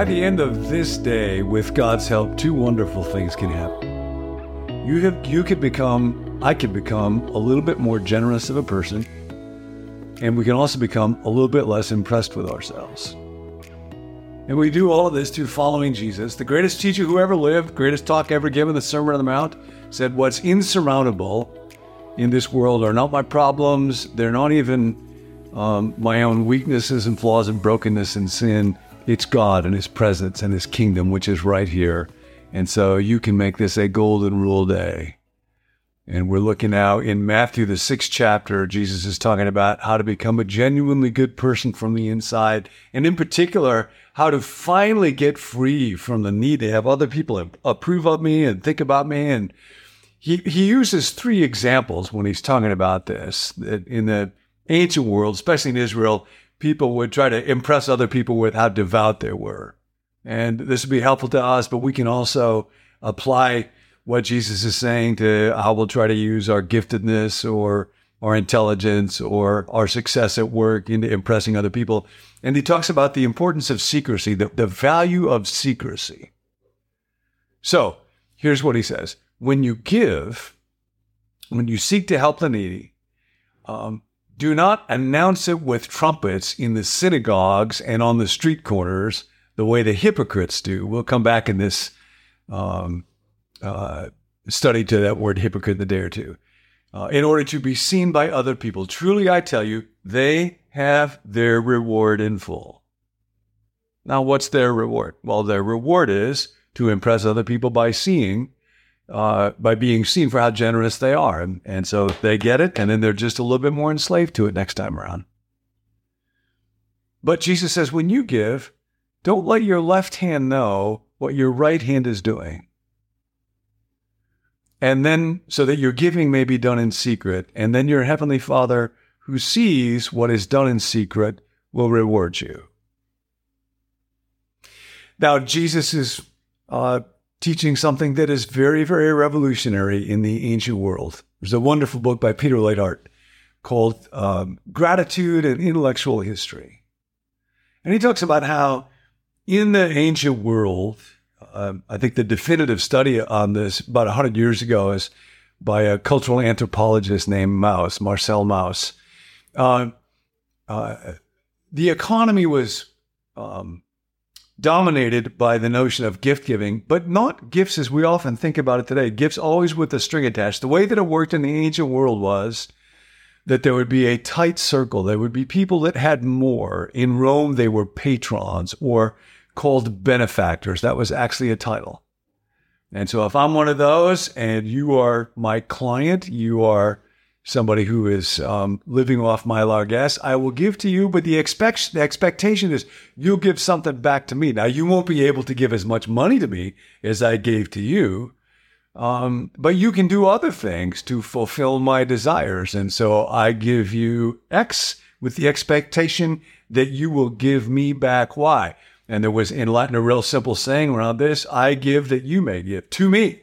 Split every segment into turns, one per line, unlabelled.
by the end of this day, with God's help, two wonderful things can happen. You have you could become, I could become a little bit more generous of a person, and we can also become a little bit less impressed with ourselves. And we do all of this through following Jesus, the greatest teacher who ever lived, greatest talk ever given, the Sermon on the Mount, said, What's insurmountable in this world are not my problems, they're not even um, my own weaknesses and flaws and brokenness and sin. It's God and His presence and His kingdom, which is right here. And so you can make this a golden rule day. And we're looking now in Matthew, the sixth chapter. Jesus is talking about how to become a genuinely good person from the inside. And in particular, how to finally get free from the need to have other people approve of me and think about me. And he, he uses three examples when he's talking about this. In the ancient world, especially in Israel, people would try to impress other people with how devout they were. And this would be helpful to us, but we can also apply what Jesus is saying to how we'll try to use our giftedness or our intelligence or our success at work into impressing other people. And he talks about the importance of secrecy, the, the value of secrecy. So here's what he says When you give, when you seek to help the needy, um, do not announce it with trumpets in the synagogues and on the street corners the way the hypocrites do. We'll come back in this um, uh, study to that word hypocrite in a day or two. Uh, in order to be seen by other people. Truly, I tell you, they have their reward in full. Now, what's their reward? Well, their reward is to impress other people by seeing, uh, by being seen for how generous they are. And, and so they get it, and then they're just a little bit more enslaved to it next time around. But Jesus says, when you give, don't let your left hand know what your right hand is doing. And then, so that your giving may be done in secret, and then your heavenly Father who sees what is done in secret will reward you. Now, Jesus is uh, teaching something that is very, very revolutionary in the ancient world. There's a wonderful book by Peter Leithart called um, Gratitude An Intellectual History. And he talks about how in the ancient world, um, I think the definitive study on this about 100 years ago is by a cultural anthropologist named Mauss, Marcel Mauss. Uh, uh, the economy was um, dominated by the notion of gift giving, but not gifts as we often think about it today. Gifts always with a string attached. The way that it worked in the ancient world was that there would be a tight circle. There would be people that had more. In Rome, they were patrons or called benefactors. That was actually a title. And so if I'm one of those and you are my client, you are somebody who is um, living off my largesse, I will give to you, but the, expect- the expectation is you'll give something back to me. Now, you won't be able to give as much money to me as I gave to you, um, but you can do other things to fulfill my desires. And so I give you X with the expectation that you will give me back Y. And there was in Latin a real simple saying around this I give that you may give to me.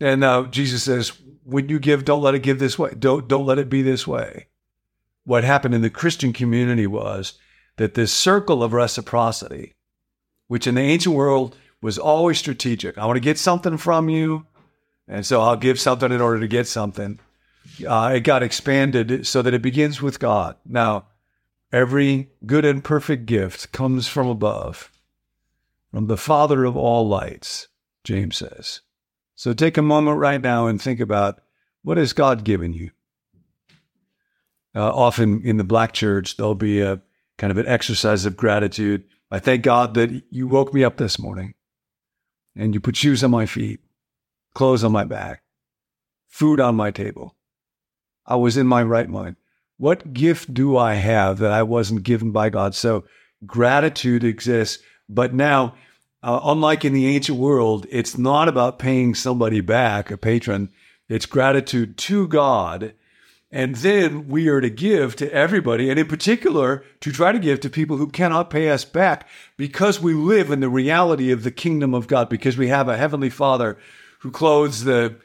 And now Jesus says, when you give, don't let it give this way. Don't, don't let it be this way. What happened in the Christian community was that this circle of reciprocity, which in the ancient world was always strategic. I want to get something from you, and so I'll give something in order to get something. Uh, it got expanded so that it begins with God. Now, Every good and perfect gift comes from above, from the Father of all lights, James says. So take a moment right now and think about what has God given you? Uh, often in the black church, there'll be a kind of an exercise of gratitude. I thank God that you woke me up this morning and you put shoes on my feet, clothes on my back, food on my table. I was in my right mind. What gift do I have that I wasn't given by God? So gratitude exists. But now, uh, unlike in the ancient world, it's not about paying somebody back, a patron. It's gratitude to God. And then we are to give to everybody, and in particular, to try to give to people who cannot pay us back because we live in the reality of the kingdom of God, because we have a heavenly Father who clothes the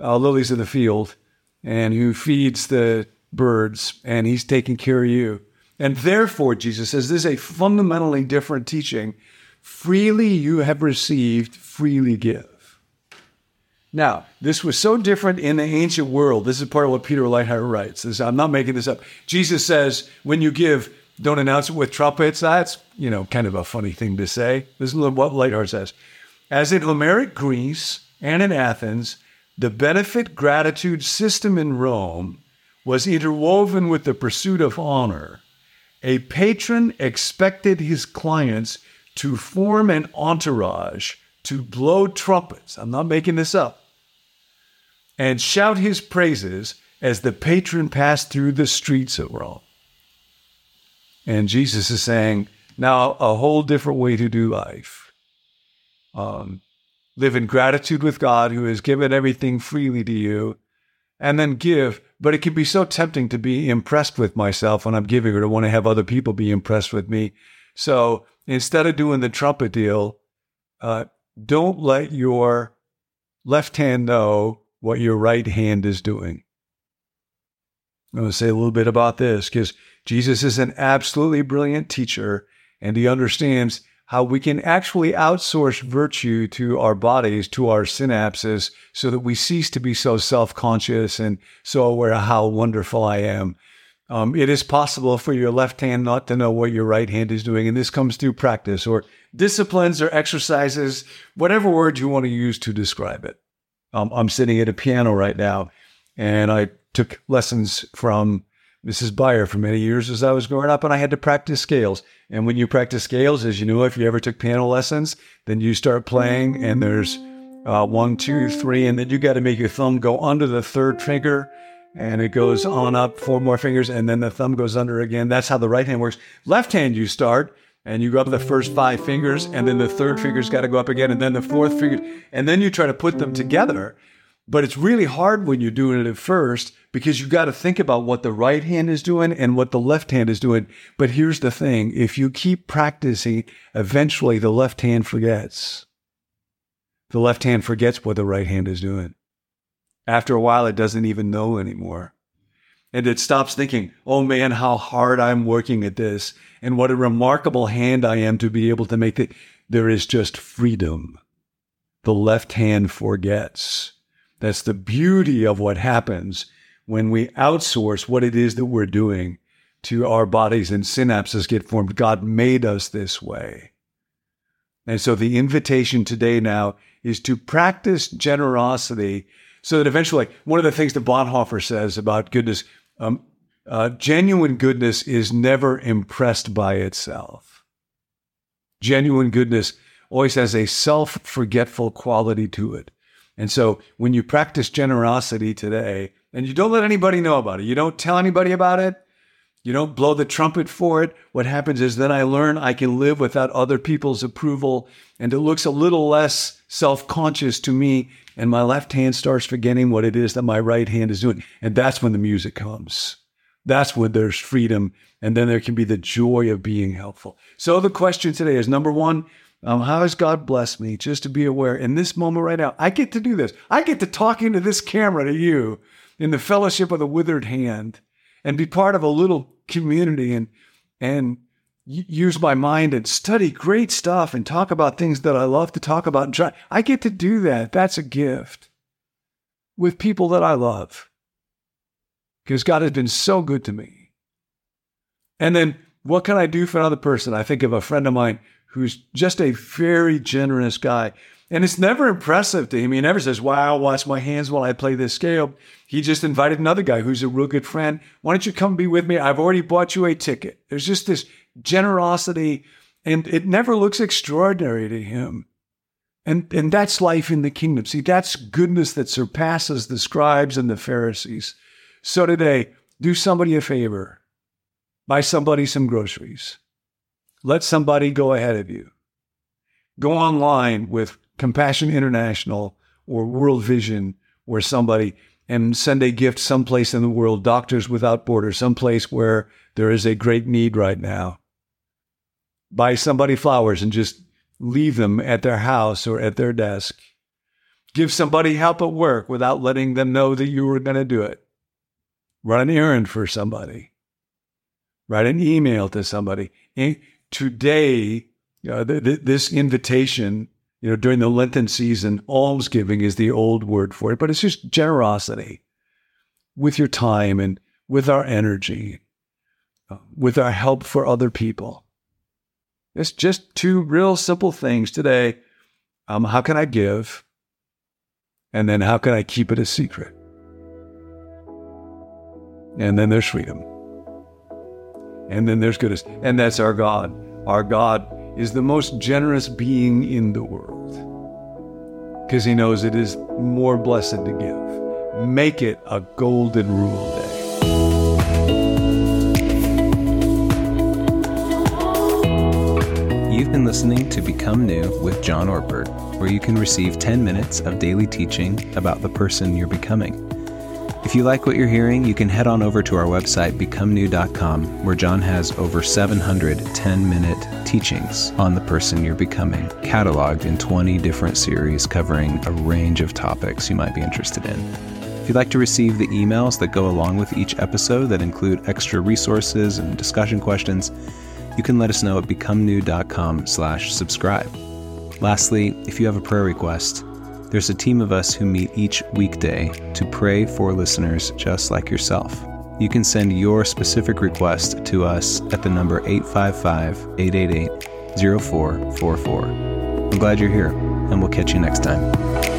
uh, lilies of the field and who feeds the birds and he's taking care of you. And therefore, Jesus says, this is a fundamentally different teaching. Freely you have received, freely give. Now, this was so different in the ancient world. This is part of what Peter Leithart writes. This, I'm not making this up. Jesus says, when you give, don't announce it with trumpets. That's, you know, kind of a funny thing to say. This is what Leithart says. As in Homeric Greece and in Athens, the benefit gratitude system in Rome was interwoven with the pursuit of honor a patron expected his clients to form an entourage to blow trumpets. I'm not making this up. And shout his praises as the patron passed through the streets of Rome. And Jesus is saying, now a whole different way to do life. Um, live in gratitude with God who has given everything freely to you, and then give but it can be so tempting to be impressed with myself when I'm giving or to want to have other people be impressed with me. So instead of doing the trumpet deal, uh, don't let your left hand know what your right hand is doing. I'm going to say a little bit about this because Jesus is an absolutely brilliant teacher and he understands how we can actually outsource virtue to our bodies, to our synapses, so that we cease to be so self conscious and so aware of how wonderful I am. Um, it is possible for your left hand not to know what your right hand is doing, and this comes through practice or disciplines or exercises, whatever word you want to use to describe it. Um, I'm sitting at a piano right now, and I took lessons from Mrs. Beyer for many years as I was growing up, and I had to practice scales. And when you practice scales, as you know, if you ever took piano lessons, then you start playing, and there's uh, one, two, three, and then you got to make your thumb go under the third finger, and it goes on up four more fingers, and then the thumb goes under again. That's how the right hand works. Left hand, you start, and you go up the first five fingers, and then the third finger's got to go up again, and then the fourth finger, and then you try to put them together. But it's really hard when you're doing it at first because you got to think about what the right hand is doing and what the left hand is doing. But here's the thing. If you keep practicing, eventually the left hand forgets. The left hand forgets what the right hand is doing. After a while, it doesn't even know anymore. And it stops thinking, oh man, how hard I'm working at this and what a remarkable hand I am to be able to make it. There is just freedom. The left hand forgets. That's the beauty of what happens when we outsource what it is that we're doing to our bodies and synapses get formed. God made us this way. And so the invitation today now is to practice generosity so that eventually, one of the things that Bonhoeffer says about goodness, um, uh, genuine goodness is never impressed by itself. Genuine goodness always has a self forgetful quality to it. And so when you practice generosity today and you don't let anybody know about it, you don't tell anybody about it, you don't blow the trumpet for it, what happens is then I learn I can live without other people's approval and it looks a little less self conscious to me. And my left hand starts forgetting what it is that my right hand is doing. And that's when the music comes. That's when there's freedom. And then there can be the joy of being helpful. So the question today is number one, um, how has God blessed me just to be aware in this moment right now? I get to do this. I get to talk into this camera to you in the fellowship of the withered hand and be part of a little community and, and use my mind and study great stuff and talk about things that I love to talk about try. I get to do that. That's a gift with people that I love because God has been so good to me. And then what can I do for another person? I think of a friend of mine who's just a very generous guy. And it's never impressive to him. He never says, Wow, wash my hands while I play this scale. He just invited another guy who's a real good friend. Why don't you come be with me? I've already bought you a ticket. There's just this generosity, and it never looks extraordinary to him. And, and that's life in the kingdom. See, that's goodness that surpasses the scribes and the Pharisees. So today, do somebody a favor. Buy somebody some groceries let somebody go ahead of you. Go online with Compassion International or World Vision or somebody and send a gift someplace in the world, Doctors Without Borders, someplace where there is a great need right now. Buy somebody flowers and just leave them at their house or at their desk. Give somebody help at work without letting them know that you were going to do it. Run an errand for somebody. write an email to somebody. And today, uh, th- th- this invitation, you know, during the Lenten season, almsgiving is the old word for it, but it's just generosity with your time and with our energy, uh, with our help for other people. It's just two real simple things today. Um, how can I give? And then how can I keep it a secret? And then there's freedom. And then there's goodness. And that's our God. Our God is the most generous being in the world because he knows it is more blessed to give. Make it a golden rule day.
You've been listening to Become New with John Ortberg, where you can receive 10 minutes of daily teaching about the person you're becoming. If you like what you're hearing, you can head on over to our website, becomenew.com, where John has over 700 10 minute teachings on the person you're becoming, cataloged in 20 different series covering a range of topics you might be interested in. If you'd like to receive the emails that go along with each episode that include extra resources and discussion questions, you can let us know at becomenew.com slash subscribe. Lastly, if you have a prayer request, there's a team of us who meet each weekday to pray for listeners just like yourself. You can send your specific request to us at the number 855 888 0444. I'm glad you're here, and we'll catch you next time.